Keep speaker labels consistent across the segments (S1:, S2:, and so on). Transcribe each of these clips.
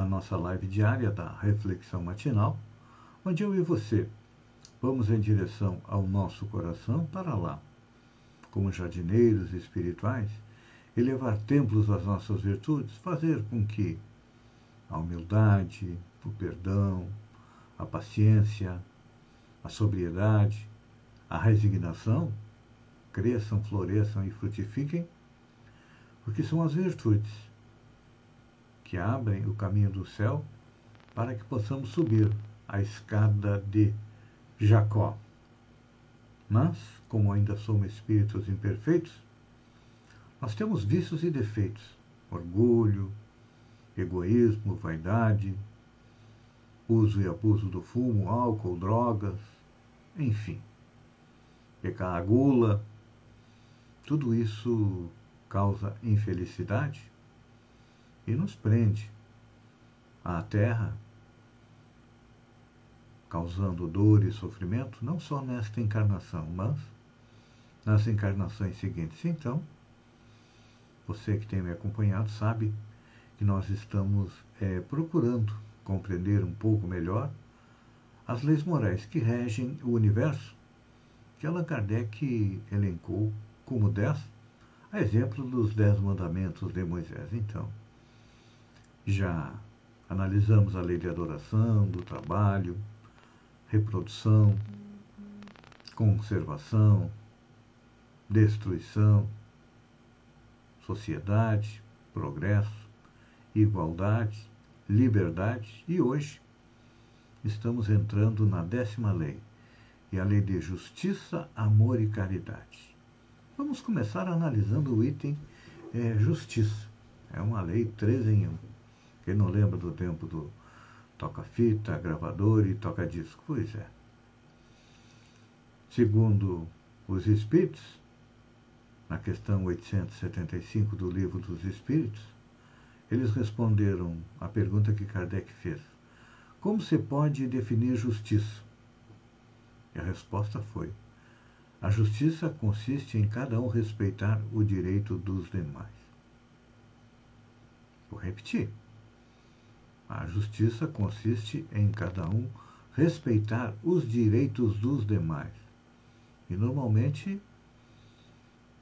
S1: à nossa live diária da Reflexão Matinal, onde eu e você vamos em direção ao nosso coração para lá, como jardineiros espirituais, elevar templos às nossas virtudes, fazer com que a humildade, o perdão, a paciência, a sobriedade, a resignação cresçam, floresçam e frutifiquem, porque são as virtudes que abrem o caminho do céu para que possamos subir a escada de Jacó. Mas, como ainda somos espíritos imperfeitos, nós temos vícios e defeitos: orgulho, egoísmo, vaidade, uso e abuso do fumo, álcool, drogas, enfim. Pecar a gula, tudo isso causa infelicidade e nos prende à terra, causando dor e sofrimento, não só nesta encarnação, mas nas encarnações seguintes. Então, você que tem me acompanhado sabe que nós estamos é, procurando compreender um pouco melhor as leis morais que regem o universo que Allan Kardec elencou como dez, a exemplo dos dez mandamentos de Moisés. Então, já analisamos a lei de adoração, do trabalho, reprodução, conservação, destruição, sociedade, progresso, igualdade, liberdade e hoje estamos entrando na décima lei, e a lei de justiça, amor e caridade. Vamos começar analisando o item é, justiça. É uma lei 3 em 1. Quem não lembra do tempo do toca-fita, gravador e toca-disco? Pois é. Segundo os Espíritos, na questão 875 do Livro dos Espíritos, eles responderam à pergunta que Kardec fez: Como se pode definir justiça? E a resposta foi: a justiça consiste em cada um respeitar o direito dos demais. Vou repetir. A justiça consiste em cada um respeitar os direitos dos demais. E normalmente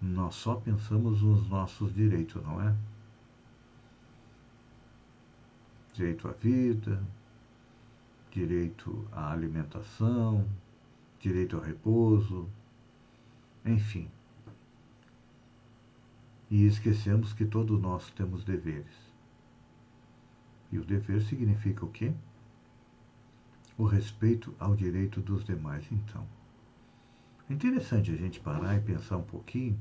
S1: nós só pensamos nos nossos direitos, não é? Direito à vida, direito à alimentação, direito ao repouso, enfim. E esquecemos que todos nós temos deveres. E o dever significa o quê? O respeito ao direito dos demais, então. É interessante a gente parar e pensar um pouquinho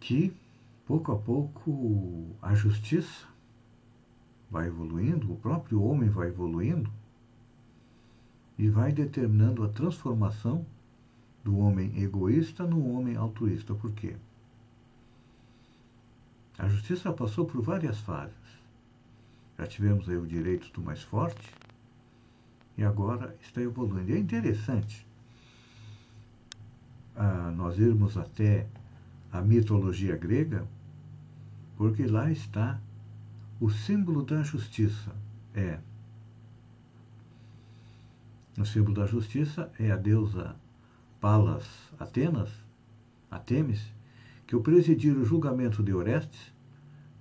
S1: que, pouco a pouco, a justiça vai evoluindo, o próprio homem vai evoluindo e vai determinando a transformação do homem egoísta no homem altruísta. Por quê? A justiça passou por várias fases. Já tivemos aí o direito do mais forte e agora está evoluindo. E é interessante ah, nós irmos até a mitologia grega, porque lá está o símbolo da justiça. É. O símbolo da justiça é a deusa Palas Atenas, Atemis, que ao presidir o julgamento de Orestes,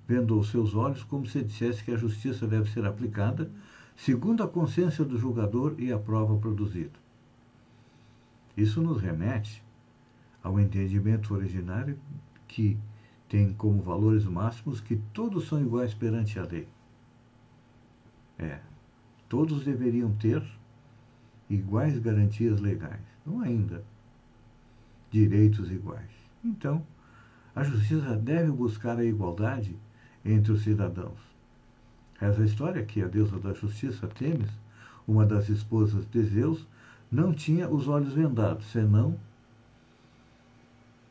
S1: vendou seus olhos como se dissesse que a justiça deve ser aplicada segundo a consciência do julgador e a prova produzida. Isso nos remete ao entendimento originário que tem como valores máximos que todos são iguais perante a lei. É, todos deveriam ter iguais garantias legais, não ainda direitos iguais. Então, a justiça deve buscar a igualdade entre os cidadãos. Reza a história que a deusa da justiça, Temis, uma das esposas de Zeus, não tinha os olhos vendados, senão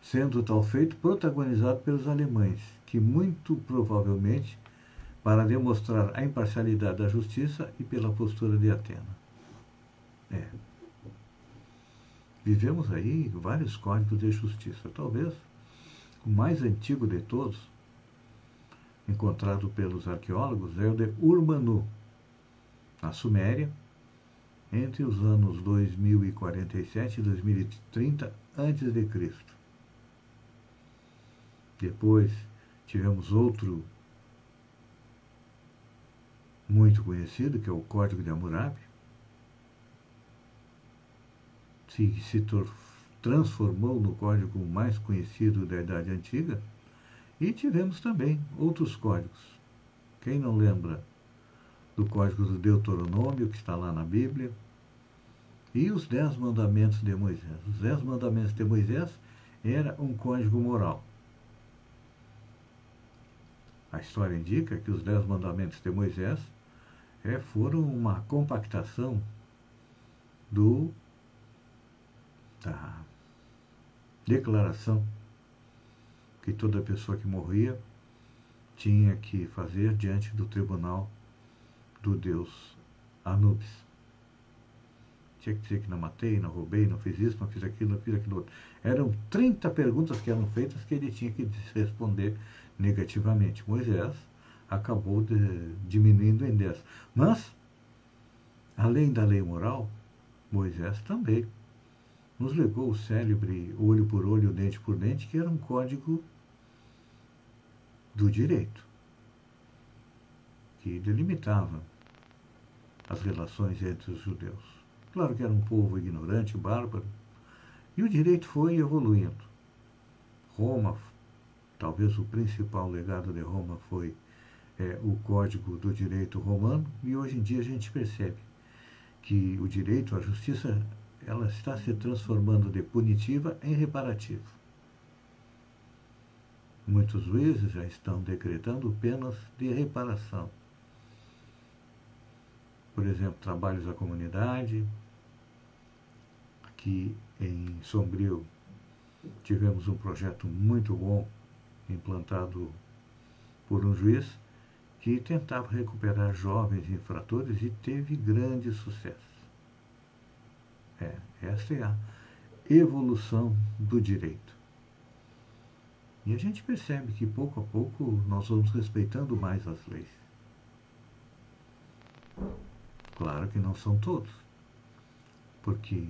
S1: sendo tal feito protagonizado pelos alemães, que muito provavelmente para demonstrar a imparcialidade da justiça e pela postura de Atena. É. Vivemos aí vários códigos de justiça. Talvez o mais antigo de todos, encontrado pelos arqueólogos, é o de Urmanu, na Suméria, entre os anos 2047 e 2030 a.C. Depois tivemos outro muito conhecido, que é o Código de Hammurabi, se, se transformou no código mais conhecido da Idade Antiga, e tivemos também outros códigos. Quem não lembra do Código do Deuteronômio, que está lá na Bíblia, e os Dez Mandamentos de Moisés. Os Dez Mandamentos de Moisés era um código moral. A história indica que os Dez Mandamentos de Moisés é, foram uma compactação do da declaração que toda pessoa que morria tinha que fazer diante do tribunal do deus Anubis. Tinha que dizer que não matei, não roubei, não fiz isso, não fiz aquilo, não fiz aquilo outro. Eram 30 perguntas que eram feitas que ele tinha que responder negativamente. Moisés acabou de, diminuindo em 10. Mas, além da lei moral, Moisés também nos legou o célebre olho por olho, dente por dente, que era um código do direito, que delimitava as relações entre os judeus. Claro que era um povo ignorante, bárbaro, e o direito foi evoluindo. Roma, talvez o principal legado de Roma foi é, o Código do Direito Romano, e hoje em dia a gente percebe que o direito, a justiça, ela está se transformando de punitiva em reparativa. Muitos juízes já estão decretando penas de reparação. Por exemplo, trabalhos da comunidade. Aqui em Sombrio tivemos um projeto muito bom implantado por um juiz que tentava recuperar jovens infratores e teve grande sucesso. É, essa é a evolução do direito. E a gente percebe que pouco a pouco nós vamos respeitando mais as leis. Claro que não são todos, porque,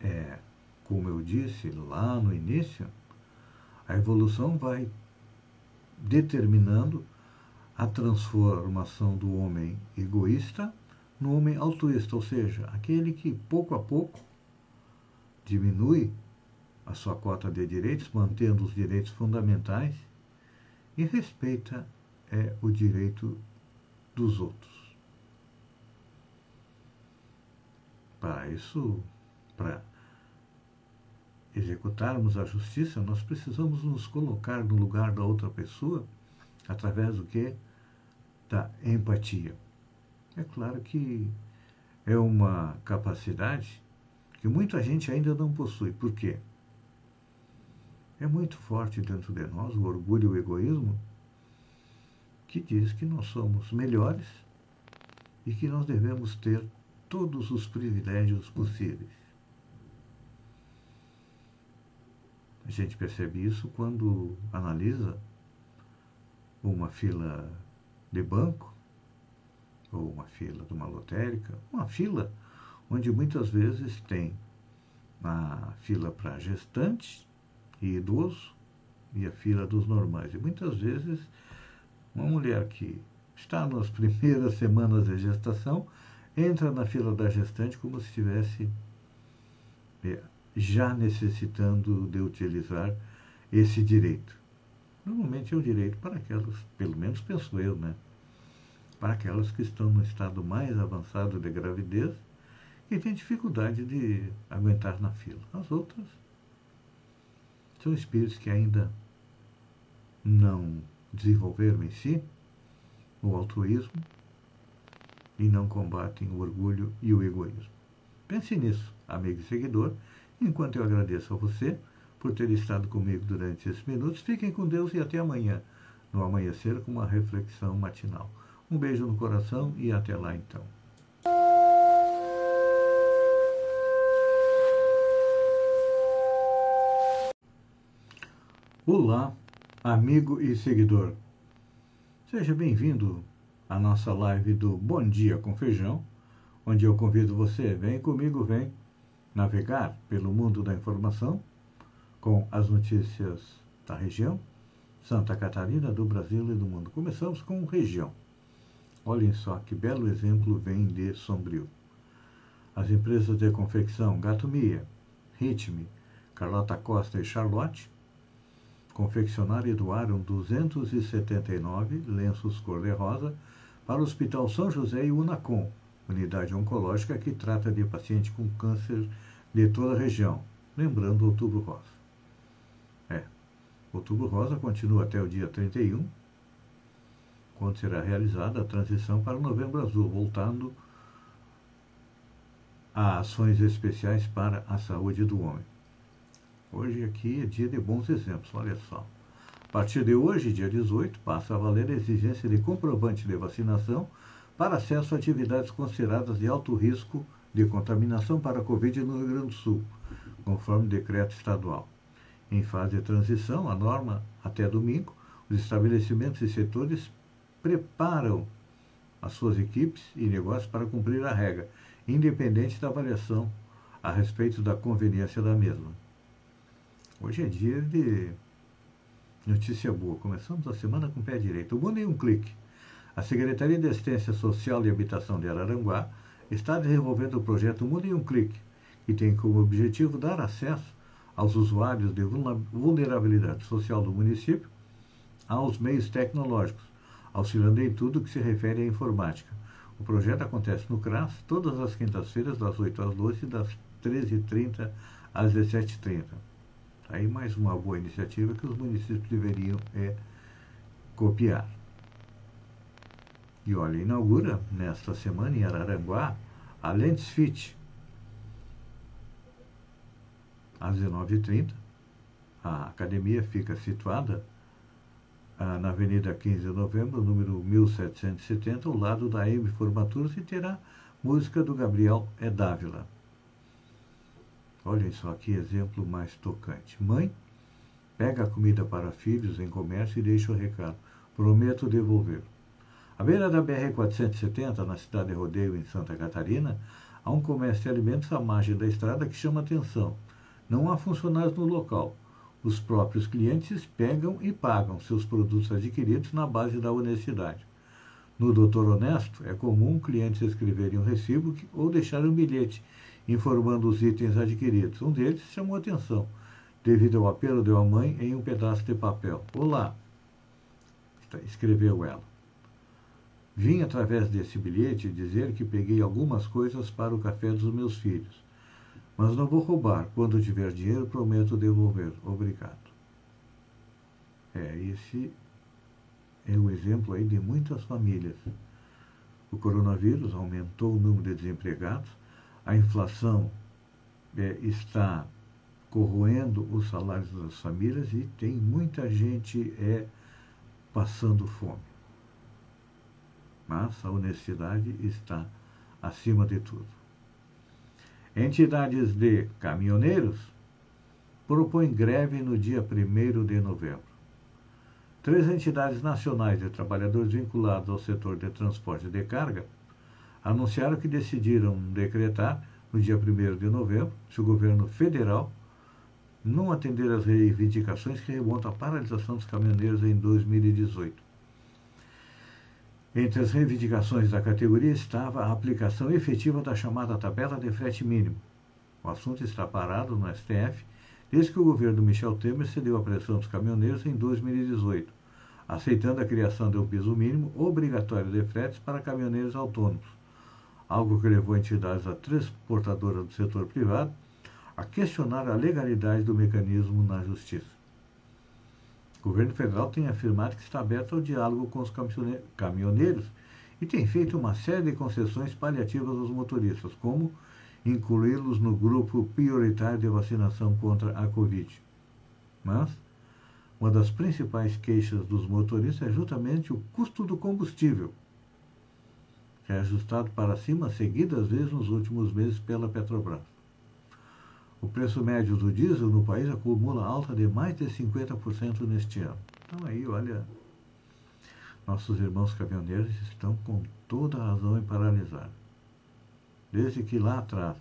S1: é, como eu disse lá no início, a evolução vai determinando a transformação do homem egoísta no homem altruísta, ou seja, aquele que pouco a pouco diminui a sua cota de direitos, mantendo os direitos fundamentais e respeita é, o direito dos outros. Para isso, para executarmos a justiça, nós precisamos nos colocar no lugar da outra pessoa através do que? Da empatia. É claro que é uma capacidade que muita gente ainda não possui. Por quê? É muito forte dentro de nós o orgulho e o egoísmo que diz que nós somos melhores e que nós devemos ter todos os privilégios possíveis. A gente percebe isso quando analisa uma fila de banco, ou uma fila de uma lotérica, uma fila onde muitas vezes tem a fila para gestante e idoso e a fila dos normais. E muitas vezes uma mulher que está nas primeiras semanas de gestação entra na fila da gestante como se estivesse é, já necessitando de utilizar esse direito. Normalmente é o direito para aquelas, pelo menos penso eu, né? Para aquelas que estão no estado mais avançado de gravidez e têm dificuldade de aguentar na fila. As outras são espíritos que ainda não desenvolveram em si o altruísmo e não combatem o orgulho e o egoísmo. Pense nisso, amigo e seguidor, enquanto eu agradeço a você por ter estado comigo durante esses minutos. Fiquem com Deus e até amanhã, no amanhecer, com uma reflexão matinal. Um beijo no coração e até lá então. Olá, amigo e seguidor. Seja bem-vindo à nossa live do Bom Dia com Feijão, onde eu convido você, vem comigo, vem navegar pelo mundo da informação com as notícias da região, Santa Catarina, do Brasil e do mundo. Começamos com região. Olhem só que belo exemplo vem de Sombrio. As empresas de confecção Gato Mia, Ritme, Carlota Costa e Charlotte confeccionaram e doaram 279 lenços cor-de-rosa para o Hospital São José e Unacom, unidade oncológica que trata de paciente com câncer de toda a região, lembrando Outubro Rosa. É, Outubro Rosa continua até o dia 31, quando será realizada a transição para o Novembro Azul, voltando a ações especiais para a saúde do homem. Hoje aqui é dia de bons exemplos, olha só. A partir de hoje, dia 18, passa a valer a exigência de comprovante de vacinação para acesso a atividades consideradas de alto risco de contaminação para a Covid no Rio Grande do Sul, conforme decreto estadual. Em fase de transição, a norma até domingo, os estabelecimentos e setores preparam as suas equipes e negócios para cumprir a regra, independente da avaliação a respeito da conveniência da mesma. Hoje é dia de notícia boa. Começamos a semana com o pé direito. O mundo em um clique. A Secretaria de Assistência Social e Habitação de Araranguá está desenvolvendo o projeto Mundo em um Clique, que tem como objetivo dar acesso aos usuários de vulnerabilidade social do município aos meios tecnológicos, auxiliando em tudo que se refere à informática. O projeto acontece no CRAS todas as quintas-feiras, das 8 às 12 e das 13h30 às 17h30. Aí mais uma boa iniciativa que os municípios deveriam é, copiar. E olha, inaugura nesta semana em Araranguá a Lentes Fit. Às 19h30, a academia fica situada ah, na Avenida 15 de Novembro, número 1770, ao lado da M Formaturas e terá música do Gabriel Edávila. Olhem só que exemplo mais tocante. Mãe, pega a comida para filhos em comércio e deixa o recado. Prometo devolver. À beira da BR-470, na cidade de Rodeio, em Santa Catarina, há um comércio de alimentos à margem da estrada que chama atenção. Não há funcionários no local. Os próprios clientes pegam e pagam seus produtos adquiridos na base da honestidade. No Doutor Honesto, é comum clientes escreverem um recibo ou deixarem um bilhete informando os itens adquiridos. Um deles chamou atenção, devido ao apelo de uma mãe em um pedaço de papel. Olá, escreveu ela. Vim através desse bilhete dizer que peguei algumas coisas para o café dos meus filhos. Mas não vou roubar. Quando tiver dinheiro, prometo devolver. Obrigado. É, esse é o exemplo aí de muitas famílias. O coronavírus aumentou o número de desempregados, a inflação é, está corroendo os salários das famílias e tem muita gente é, passando fome. Mas a honestidade está acima de tudo. Entidades de caminhoneiros propõem greve no dia 1 de novembro. Três entidades nacionais de trabalhadores vinculados ao setor de transporte de carga anunciaram que decidiram decretar, no dia 1 de novembro, se o governo federal não atender às reivindicações que remontam à paralisação dos caminhoneiros em 2018. Entre as reivindicações da categoria estava a aplicação efetiva da chamada tabela de frete mínimo. O assunto está parado no STF desde que o governo Michel Temer cedeu à pressão dos caminhoneiros em 2018, aceitando a criação de um piso mínimo obrigatório de fretes para caminhoneiros autônomos algo que levou entidades a transportadoras do setor privado a questionar a legalidade do mecanismo na justiça. O governo federal tem afirmado que está aberto ao diálogo com os caminhoneiros e tem feito uma série de concessões paliativas aos motoristas, como incluí-los no grupo prioritário de vacinação contra a Covid. Mas uma das principais queixas dos motoristas é justamente o custo do combustível, que é ajustado para cima seguidas vezes nos últimos meses pela Petrobras. O preço médio do diesel no país acumula alta de mais de 50% neste ano. Então aí, olha, nossos irmãos caminhoneiros estão com toda a razão em paralisar. Desde que lá atrás,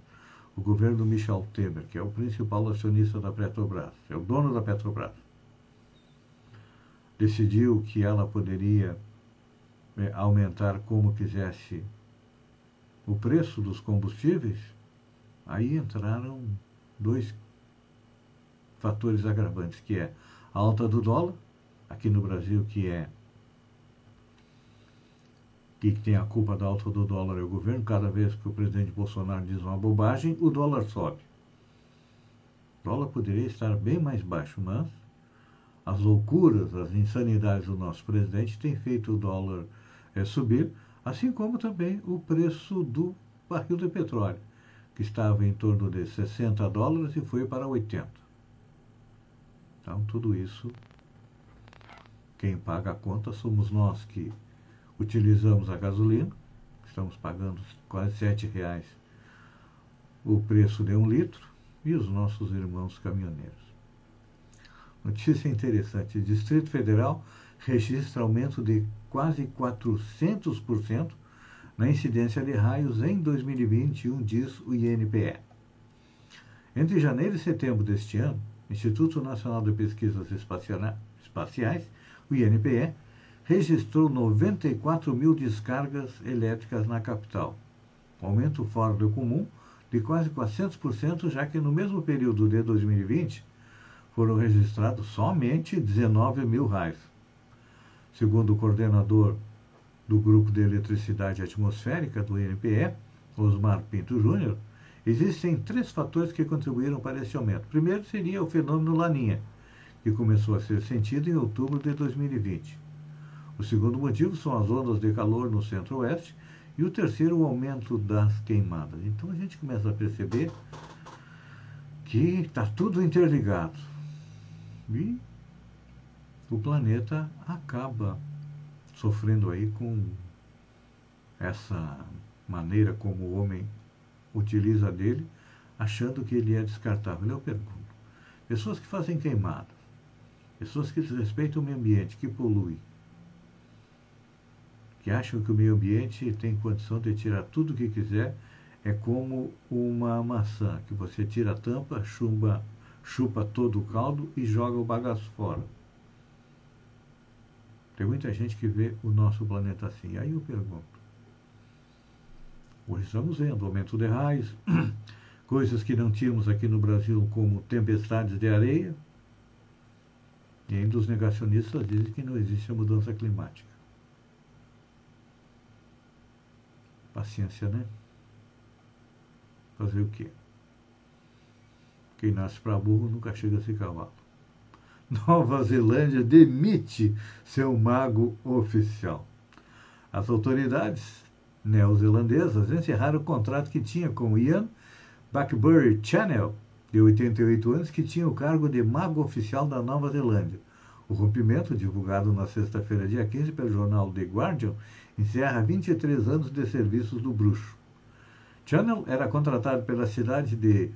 S1: o governo Michel Temer, que é o principal acionista da Petrobras, é o dono da Petrobras, decidiu que ela poderia aumentar como quisesse o preço dos combustíveis, aí entraram dois fatores agravantes, que é a alta do dólar, aqui no Brasil, que é que tem a culpa da alta do dólar é o governo, cada vez que o presidente Bolsonaro diz uma bobagem, o dólar sobe. O dólar poderia estar bem mais baixo, mas as loucuras, as insanidades do nosso presidente têm feito o dólar subir, assim como também o preço do barril de petróleo que estava em torno de 60 dólares e foi para 80. Então, tudo isso, quem paga a conta somos nós que utilizamos a gasolina, estamos pagando quase 7 reais o preço de um litro, e os nossos irmãos caminhoneiros. Notícia interessante: Distrito Federal registra aumento de quase 400% na incidência de raios em 2021, diz o INPE. Entre janeiro e setembro deste ano, o Instituto Nacional de Pesquisas Espaciais, o INPE, registrou 94 mil descargas elétricas na capital, um aumento fora do comum de quase 400%, já que no mesmo período de 2020 foram registrados somente 19 mil raios. Segundo o coordenador do Grupo de Eletricidade Atmosférica do INPE, Osmar Pinto Júnior, existem três fatores que contribuíram para esse aumento. primeiro seria o fenômeno Laninha, que começou a ser sentido em outubro de 2020. O segundo motivo são as ondas de calor no centro-oeste e o terceiro, o aumento das queimadas. Então a gente começa a perceber que está tudo interligado. E o planeta acaba sofrendo aí com essa maneira como o homem utiliza dele, achando que ele é descartável. Eu pergunto: pessoas que fazem queimada, pessoas que desrespeitam o meio ambiente, que poluem, que acham que o meio ambiente tem condição de tirar tudo o que quiser, é como uma maçã, que você tira a tampa, chumba, chupa todo o caldo e joga o bagaço fora. Tem muita gente que vê o nosso planeta assim. Aí eu pergunto. Hoje estamos vendo aumento de raios, coisas que não tínhamos aqui no Brasil, como tempestades de areia. E ainda os negacionistas dizem que não existe a mudança climática. Paciência, né? Fazer o quê? Quem nasce para burro nunca chega a ser cavalo. Nova Zelândia demite seu mago oficial. As autoridades neozelandesas encerraram o contrato que tinha com Ian Blackberry Channel, de 88 anos, que tinha o cargo de mago oficial da Nova Zelândia. O rompimento, divulgado na sexta-feira, dia 15, pelo jornal The Guardian, encerra 23 anos de serviços do bruxo. Channel era contratado pela cidade de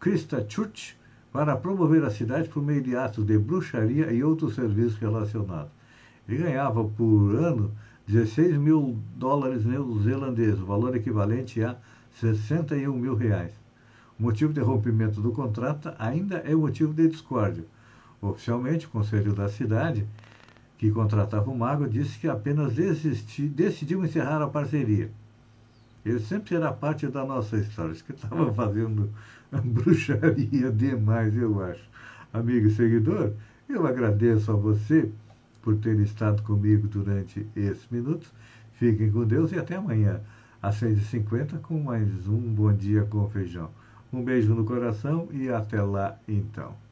S1: Christchurch para promover a cidade por meio de atos de bruxaria e outros serviços relacionados. Ele ganhava por ano 16 mil dólares neozelandeses, valor equivalente a 61 mil reais. O motivo de rompimento do contrato ainda é motivo de discórdia. Oficialmente, o Conselho da Cidade, que contratava o mago, disse que apenas desisti, decidiu encerrar a parceria. Ele sempre será parte da nossa história. Acho que estava fazendo bruxaria demais, eu acho. Amigo e seguidor, eu agradeço a você por ter estado comigo durante esses minutos. Fiquem com Deus e até amanhã, às 6h50, com mais um Bom Dia com Feijão. Um beijo no coração e até lá então.